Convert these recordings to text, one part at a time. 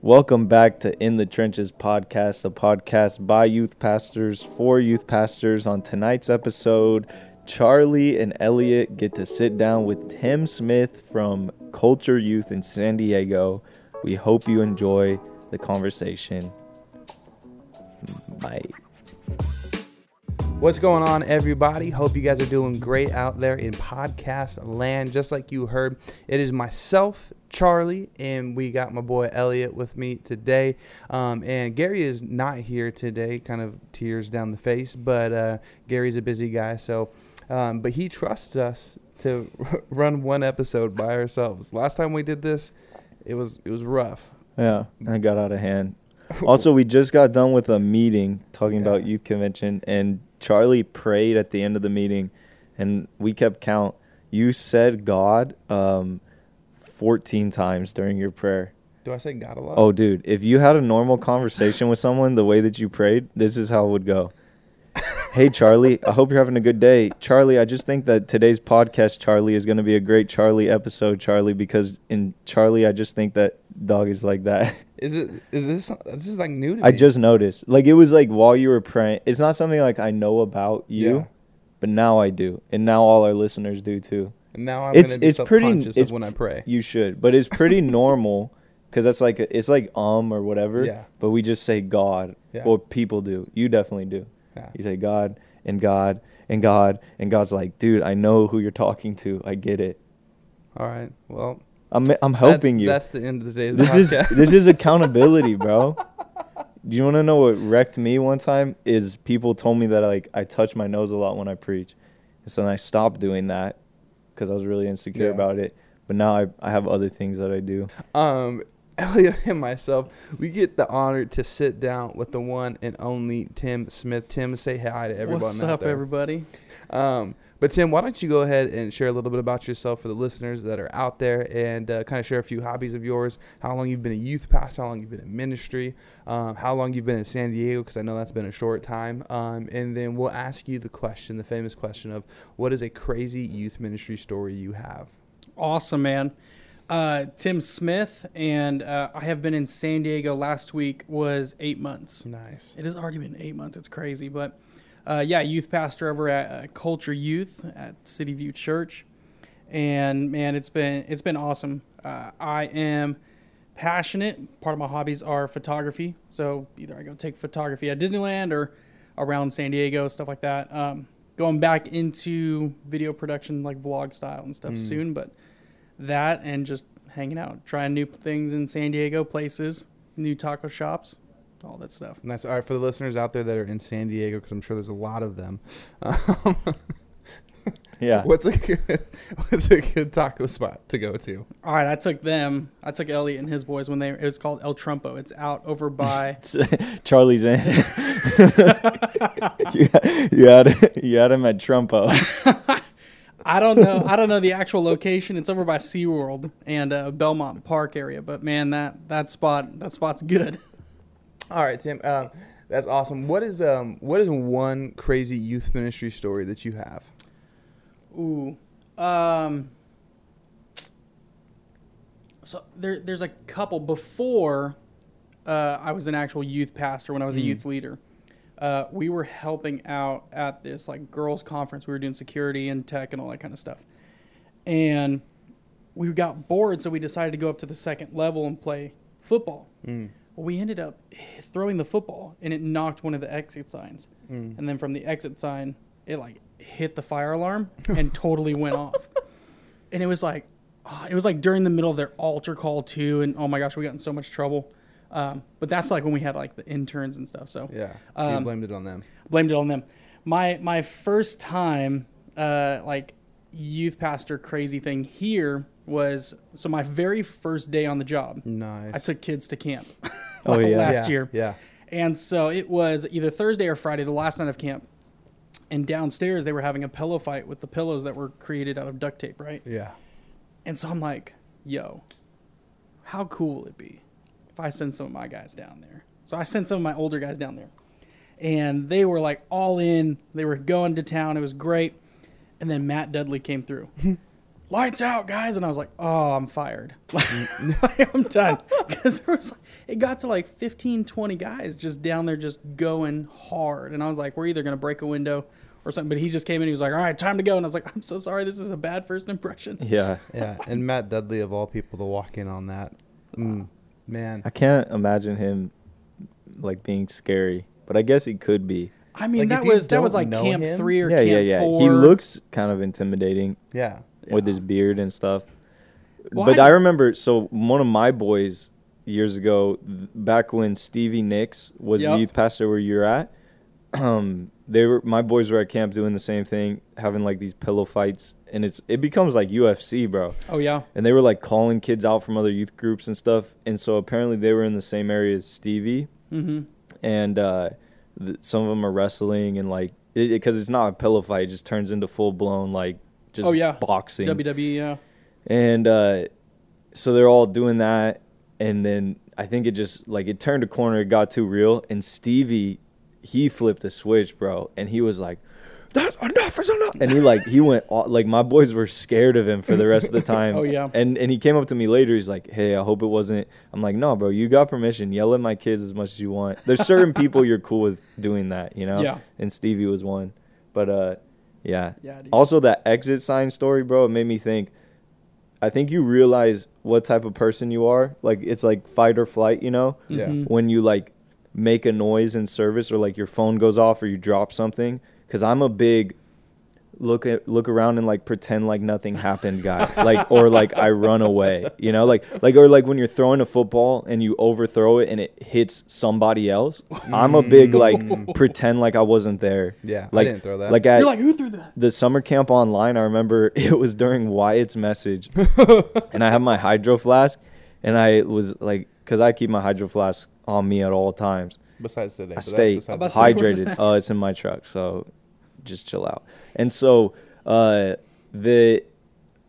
Welcome back to In the Trenches podcast, a podcast by youth pastors for youth pastors. On tonight's episode, Charlie and Elliot get to sit down with Tim Smith from Culture Youth in San Diego. We hope you enjoy the conversation. Bye. What's going on, everybody? Hope you guys are doing great out there in podcast land. Just like you heard, it is myself, Charlie, and we got my boy Elliot with me today. Um, and Gary is not here today, kind of tears down the face, but uh, Gary's a busy guy, so um, but he trusts us to run one episode by ourselves. Last time we did this, it was it was rough. Yeah, I got out of hand. Also, we just got done with a meeting talking Yeah. about youth convention, and Charlie prayed at the end of the meeting, and we kept count. You said God um, 14 times during your prayer. Do I say God a lot? Oh, dude, if you had a normal conversation with someone the way that you prayed, this is how it would go. hey, Charlie, I hope you're having a good day. Charlie, I just think that today's podcast, Charlie, is going to be a great Charlie episode, Charlie, because in Charlie, I just think that dog is like that. is it is this this is like new to I me? just noticed. Like, it was like while you were praying. It's not something like I know about you, Yeah. but now I do. And now all our listeners do too. And now I'm It's- gonna be it's pretty- self-conscious it's of when I pray. You should. But it's pretty normal because that's like, it's like um or whatever. Yeah. But we just say God. Yeah. Or people do. You definitely do. Yeah. You say God and God and God and God's like, dude, I know who you're talking to. I get it. All right. Well, I'm I'm helping that's, you. That's the end of today's this is this is accountability, bro. Do you want to know what wrecked me one time? Is people told me that like I touch my nose a lot when I preach, and so then I stopped doing that because I was really insecure Yeah. about it. But now I I have other things that I do. um, Elliot and myself, we get the honor to sit down with the one and only Tim Smith. Tim, say hi to everyone What's out up, there. everybody? Um, but Tim, why don't you go ahead and share a little bit about yourself for the listeners that are out there, and uh, kind of share a few hobbies of yours, how long you've been a youth pastor, how long you've been in ministry, um, how long you've been in San Diego, because I know that's been a short time, um, and then we'll ask you the question, the famous question of what is a crazy youth ministry story you have? Awesome, man. Uh, Tim Smith, and uh, I have been in San Diego. Last week was eight months. Nice. It has already been eight months. It's crazy, but uh, yeah, youth pastor over at uh, Culture Youth at City View Church, and man, it's been it's been awesome. Uh, I am passionate. Part of my hobbies are photography, so either I go take photography at Disneyland or around San Diego, stuff like that. Um, going back into video production, like vlog style and stuff, Mm. soon, but that and just hanging out, trying new things in San Diego, places, new taco shops, all that stuff. Nice. All right, for the listeners out there that are in San Diego, because I'm sure there's a lot of them. Um, Yeah. What's a good What's a good taco spot to go to? All right, I took them. I took Elliot and his boys when they. It was called El Trompo. It's out over by. Charlie's in. you, you had you had him at Trumpo. I don't know. I don't know the actual location. It's over by SeaWorld and uh, Belmont Park area. But man, that that spot that spot's good. All right, Tim. Um, that's awesome. What is um What is one crazy youth ministry story that you have? Ooh. Um. So there, there's a couple before uh, I was an actual youth pastor when I was a Mm. youth leader. Uh, we were helping out at this like girls conference. We were doing security and tech and all that kind of stuff, and we got bored, so we decided to go up to the second level and play football. Mm. Well, we ended up throwing the football, and it knocked one of the exit signs. Mm. And then from the exit sign, it like hit the fire alarm and totally went off. And it was like, ah, it was like during the middle of their altar call too. And oh my gosh, we got in so much trouble. Um, but that's like when we had like the interns and stuff. So Yeah. So you Um, blamed it on them. blamed it on them. My my first time, uh, like youth pastor crazy thing here was so my very first day on the job. Nice. I took kids to camp. Oh, yeah. last yeah, year. Yeah. And so it was either Thursday or Friday, the last night of camp. And downstairs, they were having a pillow fight with the pillows that were created out of duct tape, right? Yeah. And so I'm like, yo, how cool will it be if I send some of my guys down there? So I sent some of my older guys down there. And they were like all in. They were going to town. It was great. And then Matt Dudley came through. Lights out, guys. And I was like, oh, I'm fired. Like, I'm done. because there was like, it got to like 15 20 guys just down there just going hard and i was like we're either going to break a window or something but he just came in he was like all right time to go and i was like i'm so sorry this is a bad first impression Yeah. Yeah, and Matt Dudley of all people to walk in on that. Mm, man, I can't imagine him like being scary, but I guess he could be. i mean Like, that was that was like camp him- three or Yeah, camp yeah, yeah. four He looks kind of intimidating yeah, with Yeah. his beard and stuff. Well, but I- I remember, so one of my boys years ago, back when Stevie Nicks was Yep. the youth pastor where you're at, um, they were my boys were at camp doing the same thing, having like these pillow fights, and it's it becomes like UFC, bro. oh yeah And they were like calling kids out from other youth groups and stuff, and so apparently they were in the same area as Stevie, mm-hmm and uh, th- some of them are wrestling and like because it's not a pillow fight, it just turns into full blown like just Oh, yeah. boxing. wwe yeah and uh, so they're all doing that, and then I think it just like it turned a corner, it got too real, and Stevie he flipped a switch, bro, and he was like. That's enough is enough. And he like he went all, like my boys were scared of him for the rest of the time. Oh, yeah. And and he came up to me later. He's like, "Hey, I hope it wasn't." I'm like, "No, bro, you got permission. Yell at my kids as much as you want." There's certain people you're cool with doing that, you know. Yeah. And Stevie was one, but uh, yeah. Yeah, dude. Also, that exit sign story, bro, it made me think. I think you realize what type of person you are. Like it's like fight or flight, you know. Yeah. Mhm. When you like make a noise in service, or like your phone goes off, or you drop something. Because I'm a big look at look around and like pretend like nothing happened guy. Like or like i run away you know? Like like or like when you're throwing a football and you overthrow it and it hits somebody else i'm a big like pretend like i wasn't there. Yeah. like I like didn't throw that. like at you're like who threw that? the summer camp online i remember it was during wyatt's message. And i have my hydro flask and i was like because i keep my hydro flask on me at all times. Besides today, I but stay besides About the- hydrated. uh, it's in my truck, so just chill out. And so uh, the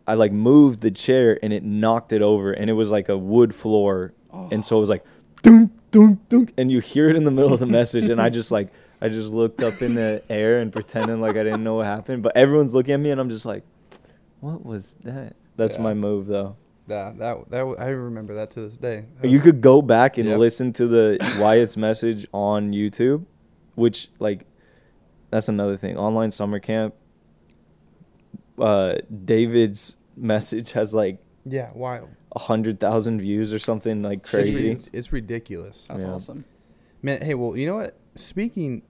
I like moved the chair and it knocked it over, and it was like a wood floor, and so it was like dunk dunk dunk, and you hear it in the middle of the message, and I just like I just looked up in the air and pretending like I didn't know what happened, but everyone's looking at me, and I'm just like, what was that? That's Yeah. my move though. Yeah, that that I remember that to this day. You could go back and Yep. listen to the Wyatt's message on YouTube, which like that's another thing. Online summer camp. Uh, David's message has like yeah, wild, a hundred thousand views or something like crazy. ri- It's, ridiculous. that's Yeah. awesome Man, hey, well, you know what? Speaking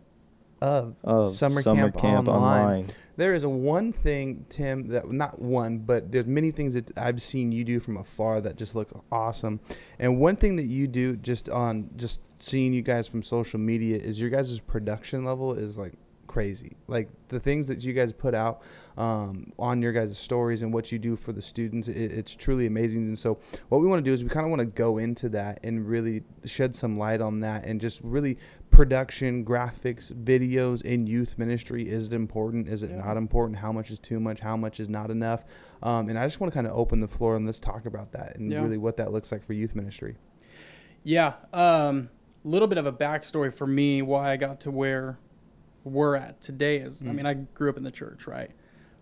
of, Oh, summer, camp, online, online. there is a one thing, Tim, that not one, but there's many things that I've seen you do from afar that just look awesome. And one thing that you do just on just seeing you guys from social media is your guys' production level is like crazy. Like the things that you guys put out um, on your guys' stories and what you do for the students, it, it's truly amazing. And so, what we want to do is we kind of want to go into that and really shed some light on that and just really production, graphics, videos in youth ministry. Is it important? Is it Yeah. not important? How much is too much? How much is not enough? Um, and I just want to kind of open the floor and let's talk about that and Yeah. really what that looks like for youth ministry. Yeah, a um, little bit of a backstory for me why I got to where we're at today is I Mm. mean I grew up in the church, right?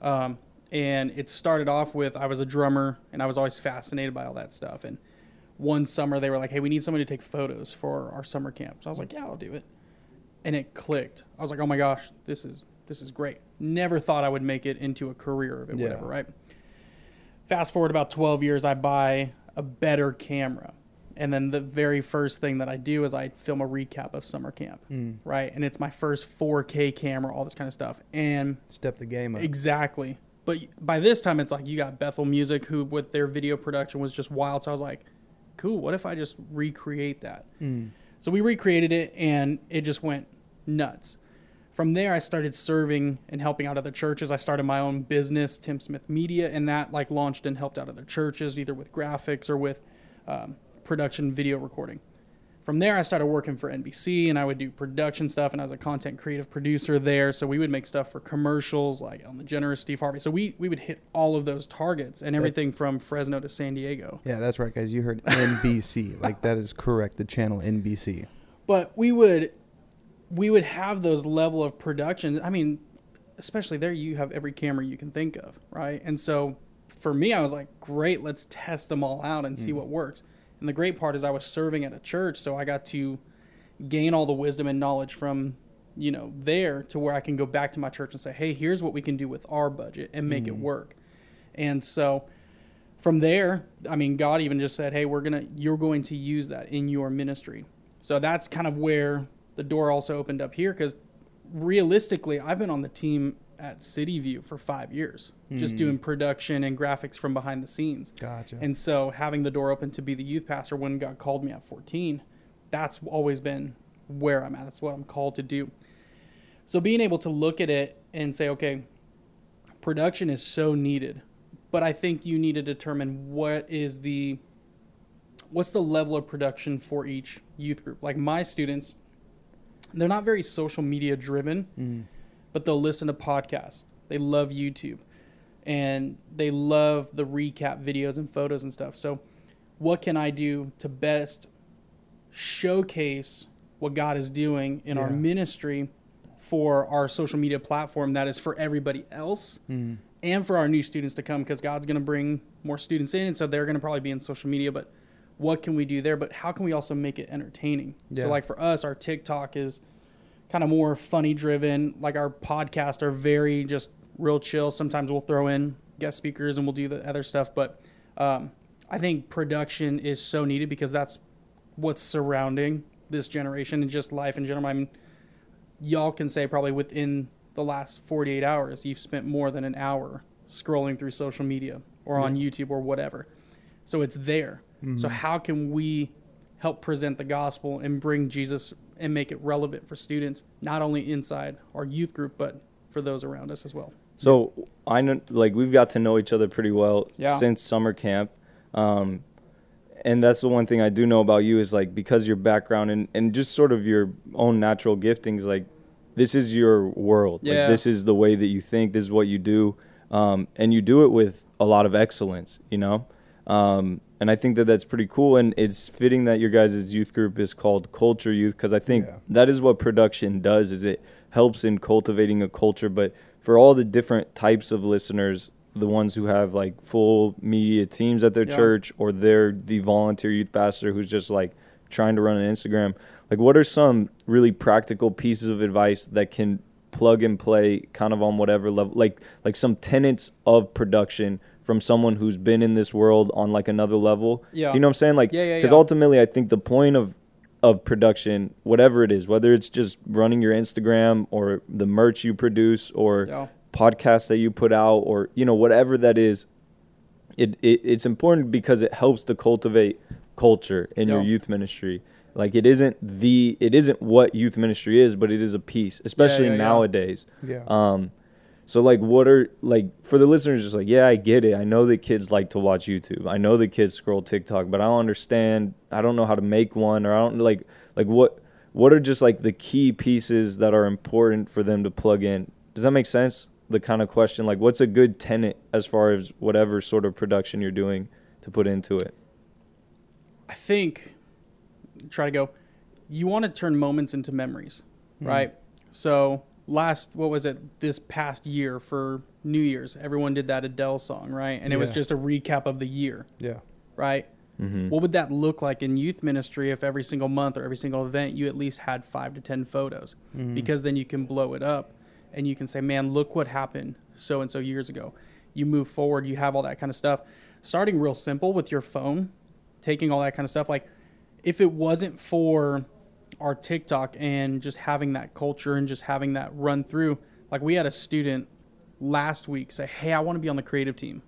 Um, and it started off with I was a drummer and I was always fascinated by all that stuff. And one summer they were like, "Hey, we need somebody to take photos for our summer camp." So I was like, "Yeah, I'll do it." And it clicked. I was like, "Oh my gosh, this is this is great." Never thought I would make it into a career of it, Yeah. whatever, right? Fast forward about 12 years, I buy a better camera. And then the very first thing that I do is I film a recap of summer camp, Mm. right? And it's my first 4K camera, all this kind of stuff. And Step the game up. exactly. But by this time, it's like you got Bethel Music, who with their video production was just wild. So I was like, cool, what if I just recreate that? Mm. So we recreated it and it just went nuts. From there, I started serving and helping out other churches. I started my own business, Tim Smith Media, and that like launched and helped out other churches, either with graphics or with um, production video recording. From there, I started working for NBC and I would do production stuff, and I was a content creative producer there. So we would make stuff for commercials like Ellen DeGeneres, Steve Harvey. So we, we would hit all of those targets and everything from Fresno to San Diego. Yeah, that's right, guys. You heard NBC. like that is correct. The channel NBC. but we would we would have those level of productions i mean especially there you have every camera you can think of right and so for me i was like great let's test them all out and see mm. what works And the great part is I was serving at a church, so I got to gain all the wisdom and knowledge from you know there to where I can go back to my church and say, "Hey, here's what we can do with our budget and make it mm. work." And so from there, I mean, God even just said, "Hey, we're gonna you're going to use that in your ministry." So that's kind of where the door also opened up here because realistically, I've been on the team at City View for five years, just doing production and graphics from behind the scenes. Gotcha. And so having the door open to be the youth pastor when God called me at 14, that's always been where I'm at. That's what I'm called to do. So being able to look at it and say, okay, production is so needed, but I think you need to determine what is the what's the level of production for each youth group. Like my students, they're not very social media driven, Mm. But they'll listen to podcasts. They love YouTube and they love the recap videos and photos and stuff. So, what can I do to best showcase what God is doing in our ministry for our social media platform that is for everybody else Mm. and for our new students to come because God's going to bring more students in and so they're going to probably be in social media but what can we do there but how can we also make it entertaining Yeah. so like for us our TikTok is kind of more funny driven. Like our podcast are very just real chill. Sometimes we'll throw in guest speakers and we'll do the other stuff but um, I think production is so needed because that's what's surrounding this generation and just life in general. I mean y'all can say probably within the last 48 hours you've spent more than an hour scrolling through social media or on YouTube or whatever. So it's there. So how can we help present the gospel and bring Jesus and make it relevant for students not only inside our youth group but for those around us as well. So I know, like, we've got to know each other pretty well Yeah. since summer camp. Um, and that's the one thing I do know about you is like because your background and, and just sort of your own natural giftings, like this is your world. Yeah. Like this is the way that you think. This is what you do, um, and you do it with a lot of excellence. You know, um, and I think that that's pretty cool. And it's fitting that your guys' youth group is called Culture Youth because I think Yeah. that is what production does. Is it helps in cultivating a culture, but for all the different types of listeners, the ones who have like full media teams at their Yeah. church or they're the volunteer youth pastor who's just like trying to run an Instagram. Like what are some really practical pieces of advice that can plug and play kind of on whatever level like like some tenets of production from someone who's been in this world on like another level. Yeah. Do you know what I'm saying? Like Yeah, yeah, because yeah. ultimately I think the point of of production, whatever it is, whether it's just running your Instagram or the merch you produce or Yeah. podcasts that you put out or you know whatever that is it, it it's important because it helps to cultivate culture in your youth ministry like it isn't the it isn't what youth ministry is but it is a piece especially yeah, yeah. nowadays Yeah. um so like what are like for the listeners just like yeah i get it. I know that kids like to watch youtube. I know that kids scroll tiktok but i don't understand. I don't know how to make one or i don't like like what what are just like the key pieces that are important for them to plug in? Does that make sense? The kind of question like what's a good tenant as far as whatever sort of production you're doing to put into it? I think try to go. You want to turn moments into memories, mm-hmm. right? So last, what was it? This past year for New Year's, everyone did that Adele song, right? And it was just a recap of the year, Yeah. right? mm-hmm. What would that look like in youth ministry if every single month or every single event you at least had five to ten photos? Mm-hmm. Because then you can blow it up and you can say, man, look what happened so and so years ago. You move forward, you have all that kind of stuff. Starting real simple with your phone, taking all that kind of stuff. Like, if it wasn't for our TikTok and just having that culture and just having that run through, like, we had a student last week say, hey, I want to be on the creative team.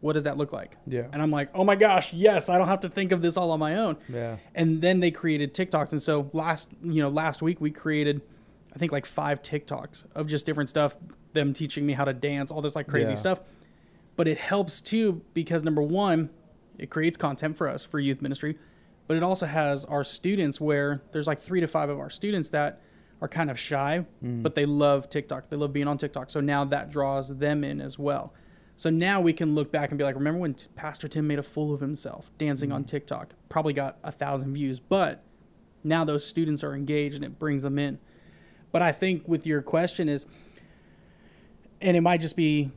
What does that look like? Yeah. And I'm like, oh my gosh, yes, I don't have to think of this all on my own. Yeah. And then they created TikToks. And so last, you know, last week we created, I think like five TikToks of just different stuff, them teaching me how to dance, all this like crazy Yeah. stuff. But it helps too because number one, it creates content for us for youth ministry, but it also has our students where there's like three to five of our students that are kind of shy, mm. but they love TikTok. They love being on TikTok. So now that draws them in as well. So now we can look back and be like, remember when T- Pastor Tim made a fool of himself dancing on mm. TikTok? Probably got a thousand views, but now those students are engaged and it brings them in. But I think with your question is, and it might just be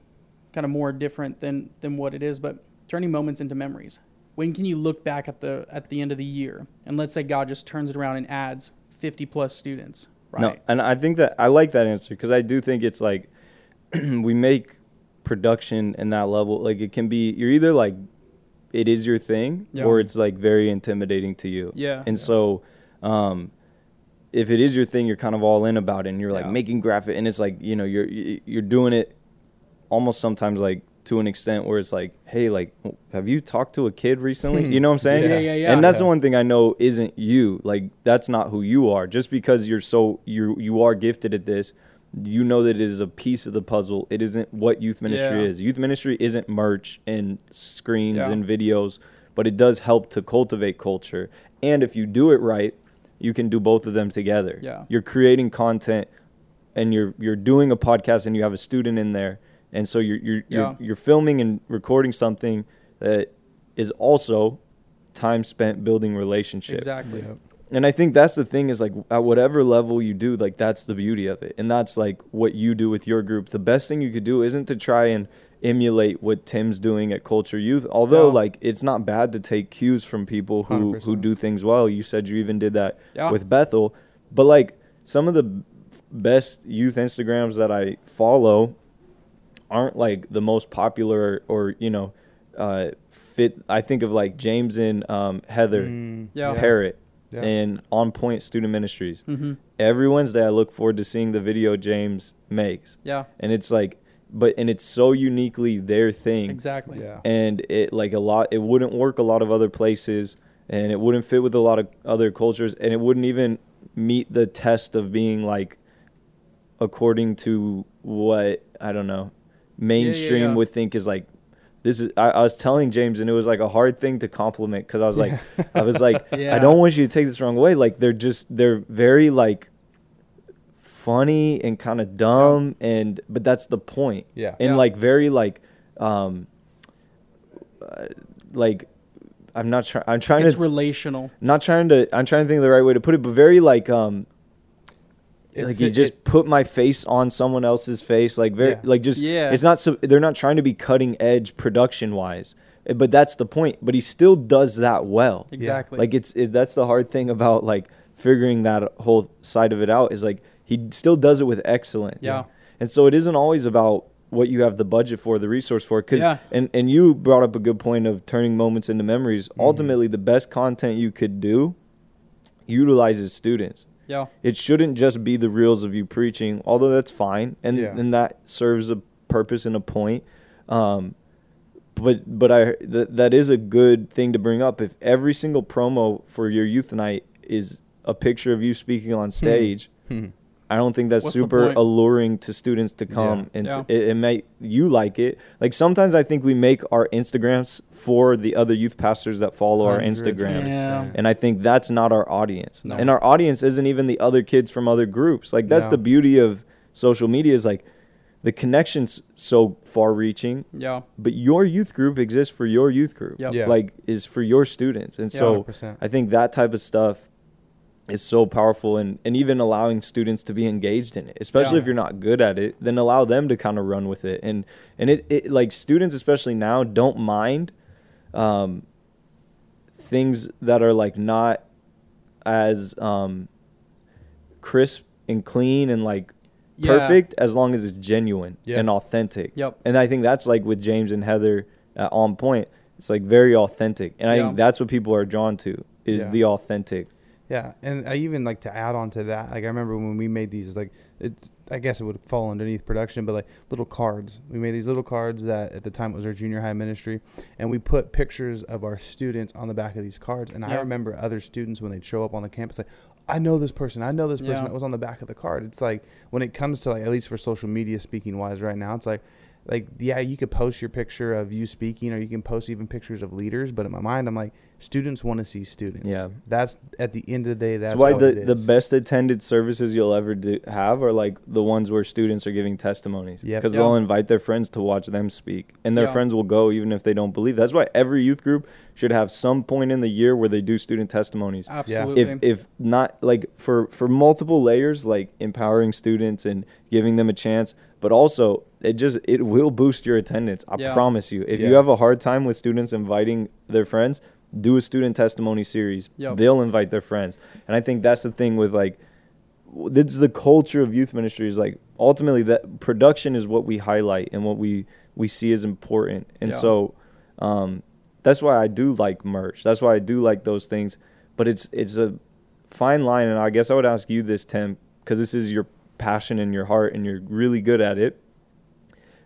kind of more different than than what it is, but turning moments into memories. When can you look back at the at the end of the year and let's say God just turns it around and adds 50 plus students, right? No, and I think that I like that answer because I do think it's like we make production in that level like it can be you're either like it is your thing Yeah. or it's like very intimidating to you. Yeah. And so um if it is your thing you're kind of all in about it and you're like Yeah. making graphic and it's like, you know, you're you're doing it almost sometimes like to an extent where it's like, hey, like have you talked to a kid recently? Hmm. you know what I'm saying? Yeah, yeah, yeah. And that's the one thing I know isn't you. Like that's not who you are. Just because you're so you you are gifted at this, you know that it is a piece of the puzzle. It isn't what youth ministry Yeah. is. Youth ministry isn't merch and screens Yeah. and videos, but it does help to cultivate culture. And if you do it right, you can do both of them together. Yeah. You're creating content and you're you're doing a podcast and you have a student in there. And so you're you're Yeah. you're, you're filming and recording something that is also time spent building relationship. Exactly. Yep. And I think that's the thing is like at whatever level you do, like that's the beauty of it. And that's like what you do with your group. The best thing you could do isn't to try and emulate what Tim's doing at Culture Youth. Although No. like it's not bad to take cues from people who who 100%. do things well. You said you even did that Yeah. with Bethel. But like some of the best youth Instagrams that I follow aren't like the most popular or, you know, uh fit I think of like James and um Heather Mm, Yeah. Parrot Yeah. and On Point Student Ministries. Mm-hmm. Every Wednesday, I look forward to seeing the video James makes, Yeah. and it's like, but and it's so uniquely their thing, Exactly. Yeah. and it like a lot. It wouldn't work a lot of other places, and it wouldn't fit with a lot of other cultures, and it wouldn't even meet the test of being like, according to what I don't know, mainstream yeah. would think is like. This is. I, I was telling James, and it was like a hard thing to compliment because I was like, I was like, Yeah. I don't want you to take this wrong way. Like they're just they're very like funny and kind of dumb and but that's the point. Yeah. And Yeah. like very like um uh, like I'm not trying I'm trying It's to relational. not trying to I'm trying to think of the right way to put it, but very like um It like you just it- put my face on someone else's face like very Yeah. like just Yeah. it's not so they're not trying to be cutting edge production wise Eh, but that's the point but he still does that well Exactly. like it's it, that's the hard thing about like figuring that whole side of it out is like he still does it with excellence Yeah. and so it isn't always about what you have the budget for the resource for because Yeah. and and you brought up a good point of turning moments into memories Mm-hmm. ultimately the best content you could do utilizes students yeah. it shouldn't just be the reels of you preaching, although that's fine and Yeah. and that serves a purpose and a point. Um, but but I th- that is a good thing to bring up. If every single promo for your youth night is a picture of you speaking on stage, Hmm. I don't think that's What's super alluring to students to come Yeah. and Yeah. t- it, it may you like it. Like sometimes I think we make our Instagrams for the other youth pastors that follow our Hundreds Instagrams. Yeah. And I think that's not our audience. No. And our audience isn't even the other kids from other groups. Like that's No. the beauty of social media is like the connection's so far reaching, Yeah. but your youth group exists for your youth group. Yep. Yeah. Like is for your students. And Yeah. so 100%. I think that type of stuff is so powerful and, and even allowing students to be engaged in it especially Yeah. if you're not good at it then allow them to kind of run with it and and it, it like students especially now don't mind um things that are like not as um crisp and clean and like Yeah. perfect as long as it's genuine Yeah. and authentic Yep. and i think that's like with james and heather uh, on point it's like very authentic and i think that's what people are drawn to is Yeah. the authentic Yeah, and I even like to add on to that. Like I remember when we made these, like it, I guess it would fall underneath production, but like little cards. We made these little cards that at the time it was our junior high ministry, and we put pictures of our students on the back of these cards. And I remember other students when they'd show up on the campus, like, I know this person, I know this person Yeah. that was on the back of the card. It's like when it comes to like at least for social media speaking wise, right now, it's like. Like yeah, you could post your picture of you speaking, or you can post even pictures of leaders. But in my mind, I'm like, students want to see students. Yeah. That's at the end of the day. That's, That's why the, it the best attended services you'll ever do, have are like the ones where students are giving testimonies. Yep. Because Yeah. they'll invite their friends to watch them speak, and their Yeah. friends will go even if they don't believe. That's why every youth group should have some point in the year where they do student testimonies. Absolutely. If if not like for for multiple layers, like empowering students and giving them a chance, but also it just it will boost your attendance. I Yeah. promise you. If you have a hard time with students inviting their friends, do a student testimony series. Yep. They'll invite their friends. And I think that's the thing with like this is the culture of youth ministry is like ultimately that production is what we highlight and what we we see as important. And Yeah. so um that's why I do like merch. That's why I do like those things. But it's it's a fine line and I guess I would ask you this Tim because this is your passion and your heart and you're really good at it.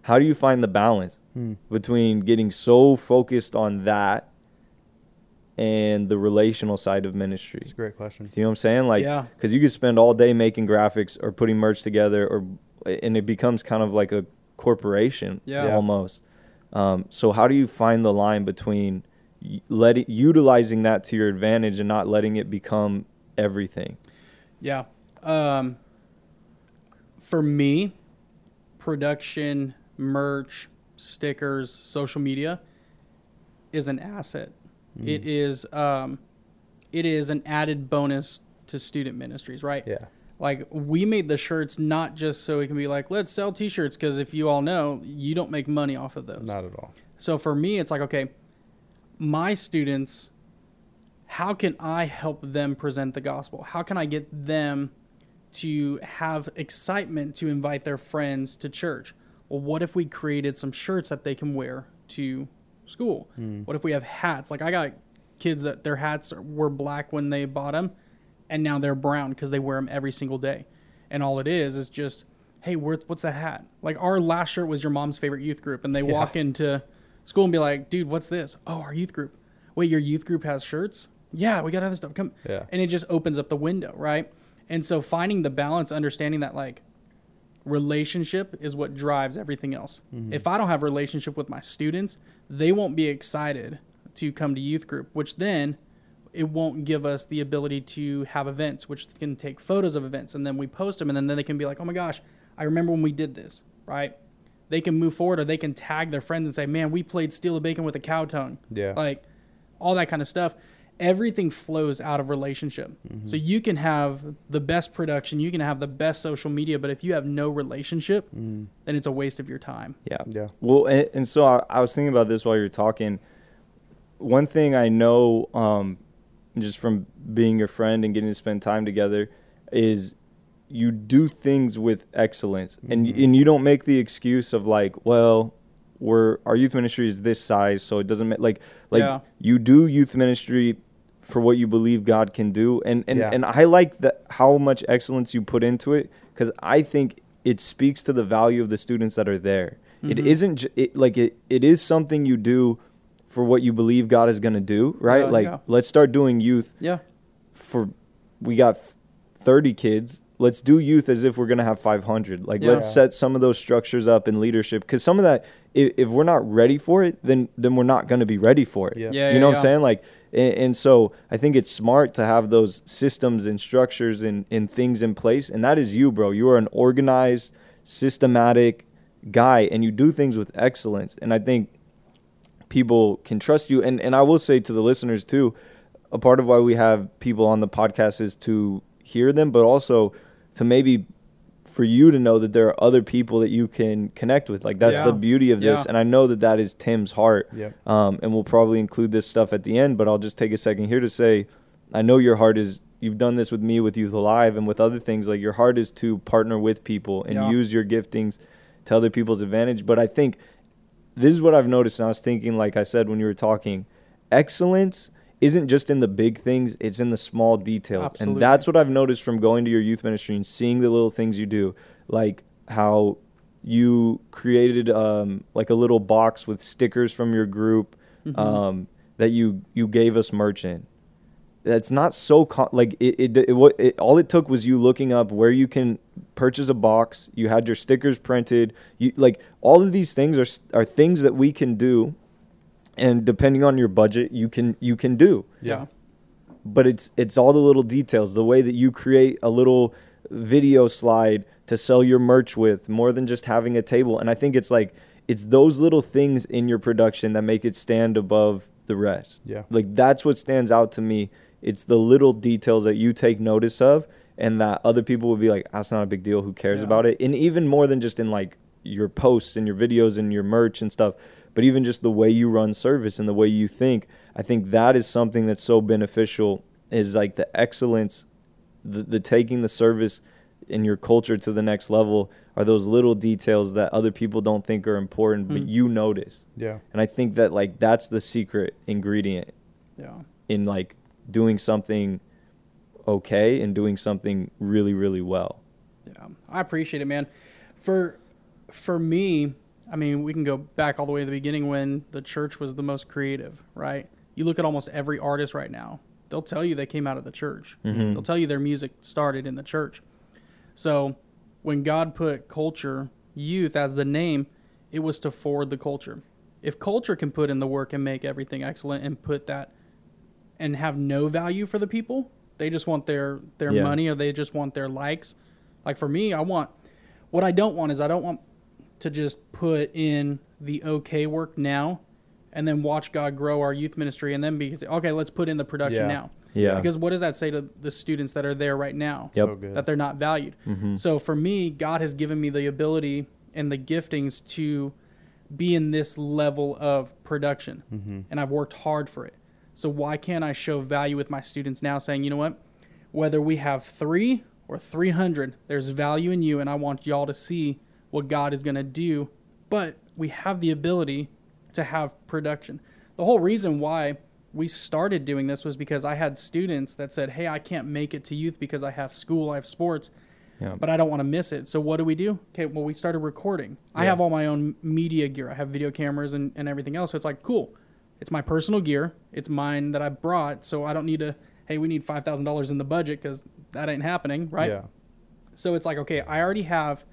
How do you find the balance Hmm. between getting so focused on that and the relational side of ministry? It's a great question. You know what I'm saying? Like, Yeah. because you could spend all day making graphics or putting merch together, or and it becomes kind of like a corporation, Yeah. Yeah. almost. Um, so how do you find the line between y- letting utilizing that to your advantage and not letting it become everything? Yeah. Um, for me, production, merch, stickers, social media is an asset. It is um, it is an added bonus to student ministries, right? Yeah. Like we made the shirts not just so we can be like let's sell T-shirts because if you all know, you don't make money off of those. Not at all. So for me, it's like, okay, my students, how can I help them present the gospel? How can I get them to have excitement to invite their friends to church? Well, what if we created some shirts that they can wear to school? Hmm. What if we have hats? Like I got kids that their hats were black when they bought them, and now they're brown because they wear them every single day. And all it is is just, hey, what's that hat? Like our last shirt was your mom's favorite youth group, and they Yeah. walk into school and be like, dude, what's this? Oh, our youth group. Wait, your youth group has shirts? Yeah, we got other stuff. Come. Yeah. And it just opens up the window, right? And so finding the balance, understanding that like relationship is what drives everything else. Mm-hmm. If I don't have relationship with my students, they won't be excited to come to youth group, which then it won't give us the ability to have events, which can take photos of events and then we post them and then, then they can be like, oh my gosh, I remember when we did this, right? They can move forward or they can tag their friends and say, man, we played Steal a Bacon with a cow tongue. Yeah. Like all that kind of stuff. Everything flows out of relationship. So you can have the best production, you can have the best social media, but if you have no relationship, then it's a waste of your time. Yeah. Yeah. Well, and, and so I, I was thinking about this while you were talking. One thing I know, um, just from being your friend and getting to spend time together, is you do things with excellence, and y- and you don't make the excuse of like, well, we're our youth ministry is this size, so it doesn't make like like Yeah. you do youth ministry for what you believe God can do, and and Yeah. and I like that how much excellence you put into it because I think it speaks to the value of the students that are there. It Mhm. isn't j- it, like it, it is something you do for what you believe God is going to do, right? Yeah, like yeah. let's start doing youth Yeah. for we got 30 kids. Let's do youth as if we're going to have 500. Like Yeah. let's set some of those structures up in leadership cuz some of that if, if we're not ready for it, then then we're not going to be ready for it. Yeah. Yeah, you yeah, know what. I'm saying? Like and, and so I think it's smart to have those systems and structures and, and things in place. And that is you, bro. You are an organized, systematic guy and you do things with excellence. And I think people can trust you. And and I will say to the listeners too, a part of why we have people on the podcast is to hear them, but also to maybe for you to know that there are other people that you can connect with. Like that's Yeah. the beauty of this. Yeah. And I know that that is Tim's heart. Yep. Um, and we'll probably include this stuff at the end, but I'll just take a second here to say, I know your heart is. You've done this with me, with Youth Alive, and with other things. Like your heart is to partner with people and Yeah. use your giftings to other people's advantage. But I think this is what I've noticed, and I was thinking, like I said when you were talking, excellence isn't just in the big things; it's in the small details, Absolutely. and that's what I've noticed from going to your youth ministry and seeing the little things you do, like how you created um, like a little box with stickers from your group Mm-hmm. um, that you you gave us merch in. That's not so con- like it, it, it, what it. All it took was you looking up where you can purchase a box. You had your stickers printed. You like all of these things are are things that we can do and depending on your budget, you can you can do. Yeah. But it's it's all the little details, the way that you create a little video slide to sell your merch with, more than just having a table. And I think it's like it's those little things in your production that make it stand above the rest. Yeah. Like that's what stands out to me. It's the little details that you take notice of and that other people would be like, that's not a big deal. Who cares Yeah. about it? And even more than just in like your posts and your videos and your merch and stuff, but even just the way you run service and the way you think, I think that is something that's so beneficial is like the excellence, the, the taking the service in your culture to the next level are those little details that other people don't think are important, but Mm. you notice. Yeah. And I think that like that's the secret ingredient Yeah. in like doing something okay and doing something really really well. Yeah, I appreciate it, man. For for me, I mean, we can go back all the way to the beginning when the church was the most creative, right? You look at almost every artist right now; they'll tell you they came out of the church. Mhm. They'll tell you their music started in the church. So, when God put culture, youth as the name, it was to forward the culture. If culture can put in the work and make everything excellent and put that and have no value for the people, they just want their their Yeah. money or they just want their likes. Like for me, I want what I don't want is I don't want to just put in the okay work now and then watch God grow our youth ministry and then be okay, let's put in the production Yeah. now. Yeah. Because what does that say to the students that are there right now? Yep. So. That they're not valued. Mhm. So for me, God has given me the ability and the giftings to be in this level of production. Mhm. And I've worked hard for it. So why can't I show value with my students now saying, you know what? Whether we have three or 300, there's value in you, and I want y'all to see what God is going to do. But we have the ability to have production. The whole reason why we started doing this was because I had students that said, hey, I can't make it to youth because I have school, I have sports Yeah. but I don't want to miss it. So what do we do? Okay, well we started recording. I have all my own media gear. I have video cameras and, and everything else. So it's like cool. It's my personal gear. It's mine that I brought. So I don't need to. Hey, we need five thousand dollars in the budget because that ain't happening, right? Yeah. So it's like okay, I already have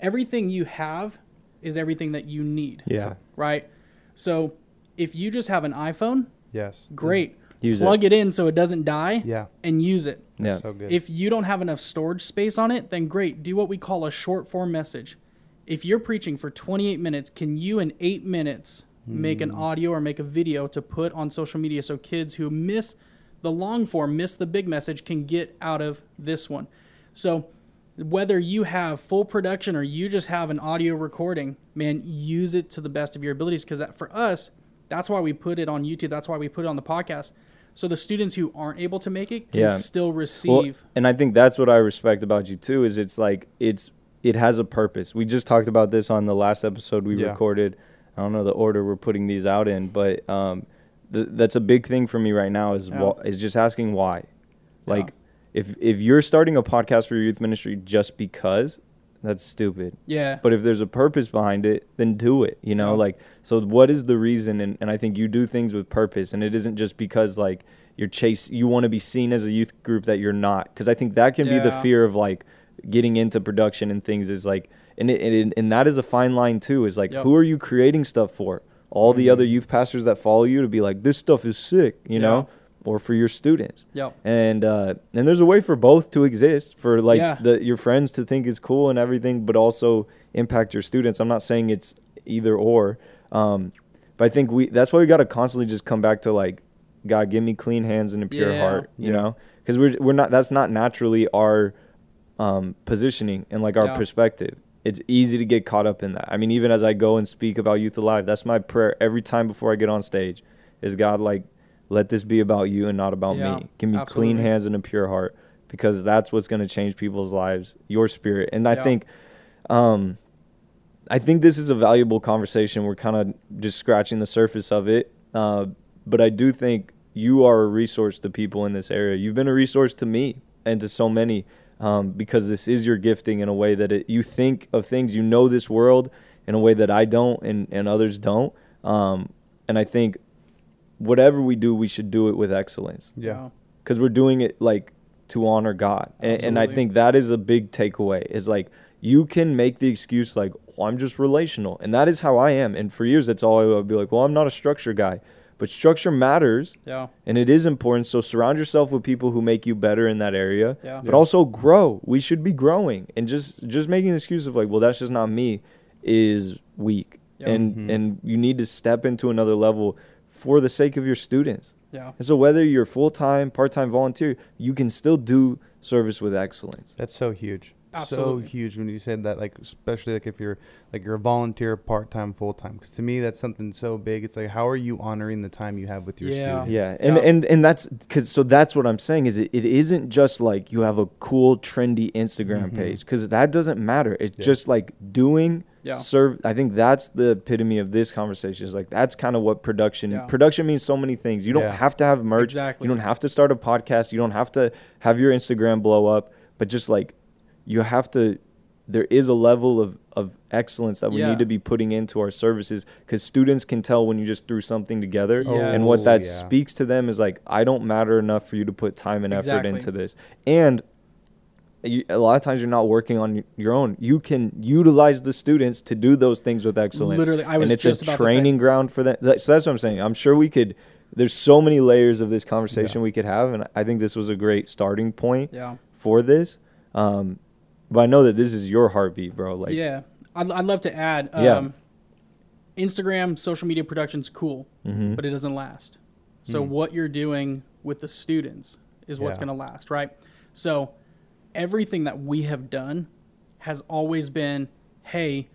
everything you have is everything that you need, yeah. right? So if you just have an iPhone, Yes. great. Use Plug it. in so it doesn't die Yeah. and use it. Yeah. So good. If you don't have enough storage space on it, then great. Do what we call a short form message. If you're preaching for 28 minutes, can you in eight minutes make an hmm. audio or make a video to put on social media so kids who miss the long form, miss the big message, can get out of this one? So, whether you have full production or you just have an audio recording, man, use it to the best of your abilities because that for us, that's why we put it on YouTube. That's why we put it on the podcast. So the students who aren't able to make it can Yeah. still receive. Well, and I think that's what I respect about you too is it's like it's it has a purpose. We just talked about this on the last episode we Yeah. recorded. I don't know the order we're putting these out in, but um, th- that's a big thing for me right now is Yeah. wh- is just asking why. Like Yeah. if if you're starting a podcast for your youth ministry just because, that's stupid. yeah. But if there's a purpose behind it, then do it. You know, Yeah. like so. What is the reason? And, and I think you do things with purpose, and it isn't just because like you're chase. You want to be seen as a youth group that you're not, because I think that can be the fear of like getting into production and things is like, and it, and, and that is a fine line too. Is like, Yep. who are you creating stuff for? All the Mhm. other youth pastors that follow you to be like, this stuff is sick, you Yeah. know, or for your students Yep. and uh, and there's a way for both to exist for like Yeah. the your friends to think it's cool and everything, but also impact your students. I'm not saying it's either or, um, but I think we that's why we got to constantly just come back to like, God, give me clean hands and a pure Yeah. heart, you Yeah. know, because we're we're not that's not naturally our um, positioning and like our Yeah. perspective. It's easy to get caught up in that. I mean, even as I go and speak about Youth Alive, that's my prayer every time before I get on stage. Is God like, let this be about you and not about Yeah, me. Give me absolutely. clean hands and a pure heart because that's what's going to change people's lives. Your spirit, and I Yeah. think, um, I think this is a valuable conversation. We're kind of just scratching the surface of it, uh, but I do think you are a resource to people in this area. You've been a resource to me and to so many um, because this is your gifting in a way that it, you think of things, you know this world in a way that I don't and, and others don't. Um, and I think whatever we do, we should do it with excellence Yeah. because we're doing it like to honor God. And, and I think that is a big takeaway is like you can make the excuse like, well, I'm just relational. And that is how I am. And for years, that's all I would be like, well, I'm not a structure guy. But structure matters Yeah. and it is important. So surround yourself with people who make you better in that area. Yeah. But also grow. We should be growing. And just just making the excuse of like, well, that's just not me is weak. Yeah. And Mhm. and you need to step into another level for the sake of your students. Yeah. And so whether you're full time, part time volunteer, you can still do service with excellence. That's so huge. Absolutely. So huge when you said that, like especially like if you're like you're a volunteer, part time, full time. Because to me, that's something so big. It's like how are you honoring the time you have with your Yeah. students? Yeah, and Yeah. and and that's because so that's what I'm saying is it, it isn't just like you have a cool trendy Instagram Mhm. page because that doesn't matter. It's Yeah. just like doing Yeah. serve. I think that's the epitome of this conversation. Is like that's kind of what production. Yeah. Production means so many things. You don't Yeah. have to have merch. Exactly. You don't have to start a podcast. You don't have to have your Instagram blow up. But just like you have to. There is a level of, of excellence that we Yeah. need to be putting into our services because students can tell when you just threw something together Yeah. and what that yeah. speaks to them is like i don't matter enough for you to put time and effort Exactly. into this and you, a lot of times you're not working on your own you can utilize the students to do those things with excellence Literally, I was and it's just a about training ground for them That- so that's what i'm saying i'm sure we could there's so many layers of this conversation Yeah. we could have and i think this was a great starting point Yeah. for this um, but i know that this is your heartbeat bro like yeah. I'd, I'd love to add. Um, Yeah. Instagram, social media production's cool, mhm. but it doesn't last. So Hmm. what you're doing with the students is what's Yeah. going to last, right? So everything that we have done has always been, hey,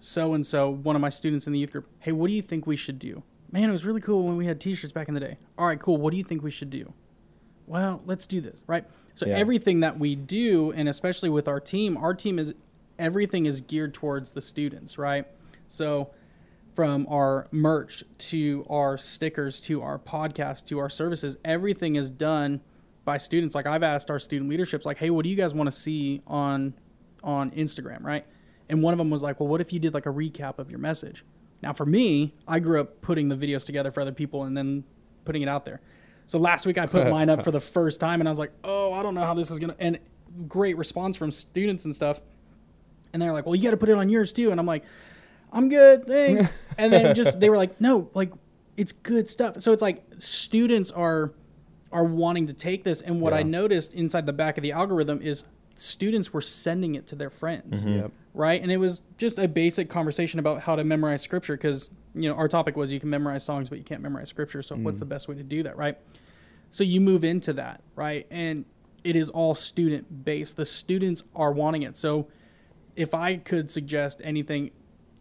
so and so, one of my students in the youth group, hey, what do you think we should do? Man, it was really cool when we had t-shirts back in the day. All right, cool. What do you think we should do? Well, let's do this, right? So Yeah. everything that we do, and especially with our team, our team is everything is geared towards the students, right? So from our merch to our stickers to our podcast to our services, everything is done by students. Like I've asked our student leaderships, like, hey, what do you guys want to see on on Instagram, right? And one of them was like, well, what if you did like a recap of your message? Now, for me, I grew up putting the videos together for other people and then putting it out there. So last week I put mine up for the first time, and I was like, oh, I don't know how this is gonna. And great response from students and stuff. And they're like, well, you got to put it on yours too. And I'm like, I'm good, thanks. and then just they were like, no, like it's good stuff. So it's like students are are wanting to take this, and what I noticed inside the back of the algorithm is students were sending it to their friends, mm-hmm. Yep. right? And it was just a basic conversation about how to memorize scripture because you know our topic was you can memorize songs, but you can't memorize scripture. So what's the mm. best way to do that, right? So you move into that, right? And it is all student based. The students are wanting it. So if I could suggest anything,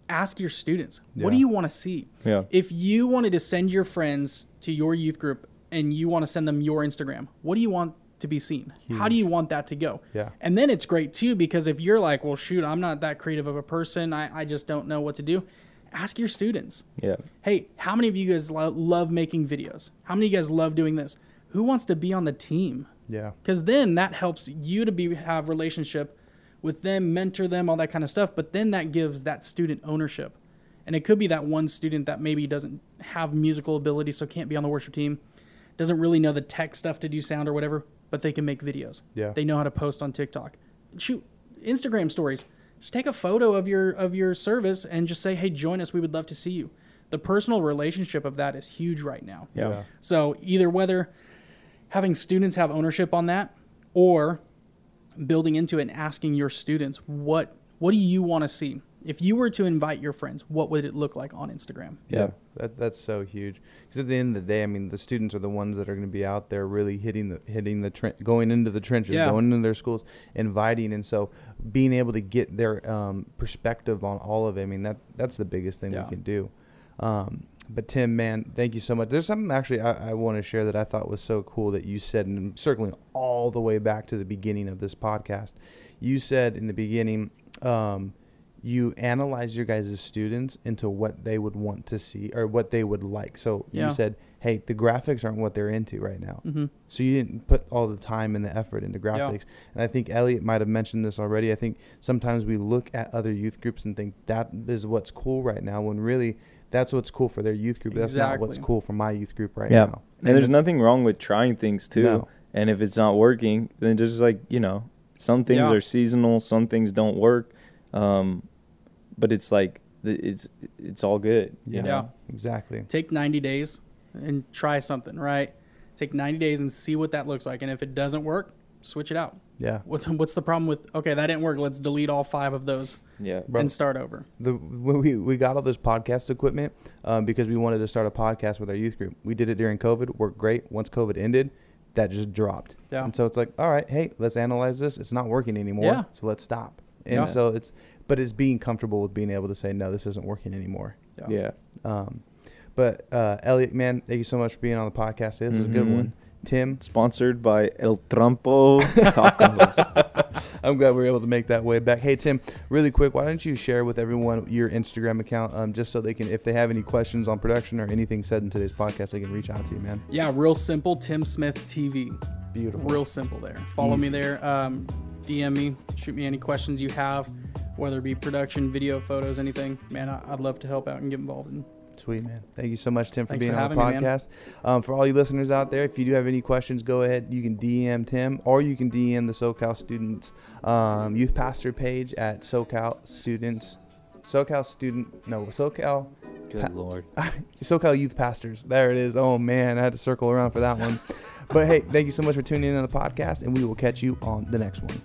ask your students, what do you want to see? yeah If you wanted to send your friends to your youth group and you want to send them your Instagram, what do you want to be seen? How do you want that to go? Yeah. And then it's great too because if you're like, well, shoot, I'm not that creative of a person, I, I just don't know what to do, ask your students yeah hey, how many of you guys lo- love making videos? How many of you guys love doing this? Who wants to be on the team? Yeah. Because then that helps you to be have relationship with them, mentor them, all that kind of stuff. But then that gives that student ownership, and it could be that one student that maybe doesn't have musical ability, so can't be on the worship team, doesn't really know the tech stuff to do sound or whatever, but they can make videos. Yeah. They know how to post on TikTok. Shoot, Instagram stories. Just take a photo of your of your service and just say, "Hey, join us. We would love to see you." The personal relationship of that is huge right now. yeah, Yeah. So either whether having students have ownership on that or building into it and asking your students what what do you want to see? If you were to invite your friends, what would it look like on Instagram? Yeah. That that's so huge. Because at the end of the day, I mean, the students are the ones that are going to be out there really hitting the hitting the tren- going into the trenches, Yeah. going into their schools, inviting, and so being able to get their um, perspective on all of it. I mean, that that's the biggest thing Yeah. we can do. Um, but Tim, man, thank you so much. There's something actually I, I want to share that I thought was so cool that you said, and I'm circling all the way back to the beginning of this podcast. You said in the beginning, um, you analyze your guys' students into what they would want to see or what they would like. So Yeah. you said, hey, the graphics aren't what they're into right now. Mm-hmm. So you didn't put all the time and the effort into graphics. And I think Elliot might have mentioned this already. I think sometimes we look at other youth groups and think that is what's cool right now when really that's what's cool for their youth group. That's not what's cool for my youth group right yeah. now. And there's nothing wrong with trying things too. No. And if it's not working, then just like, you know, some things Yeah. are seasonal, some things don't work. Um, but it's like it's it's all good. You Yeah. know? Yeah. Exactly. Take 90 days and try something, right? Take 90 days and see what that looks like. And if it doesn't work, switch it out. Yeah. What's, what's the problem with, okay, that didn't work. Let's delete all five of those Yeah. Bro. and start over. The we we got all this podcast equipment um, because we wanted to start a podcast with our youth group. We did it during COVID, worked great. Once COVID ended, that just dropped. Yeah. And so it's like, all right, hey, let's analyze this. It's not working anymore, Yeah. so let's stop. And Yeah. so it's, but it's being comfortable with being able to say, no, this isn't working anymore. Yeah. Um, but uh, Elliot, man, thank you so much for being on the podcast. This is a good Mhm. one. Tim, Sponsored by El Trompo Tacos. I'm glad we were able to make that way back. Hey Tim, really quick, why don't you share with everyone your Instagram account, um, just so they can, if they have any questions on production or anything said in today's podcast, they can reach out to you, man. Yeah, real simple. Tim Smith TV. Beautiful. Real simple there. Follow me there. Um, DM me. Shoot me any questions you have, whether it be production, video, photos, anything. Man, I, I'd love to help out and get involved in. Sweet man. Thank you so much, Tim, for Thanks being for on the having me, podcast. um, for all you listeners out there, if you do have any questions, go ahead. You can DM Tim, or you can DM the SoCal Students um, Youth Pastor page at SoCal Students, SoCal Student, no SoCal Good lord. SoCal Youth Pastors. There it is. Oh man, I had to circle around for that one. but hey, thank you so much for tuning in on the podcast, and we will catch you on the next one.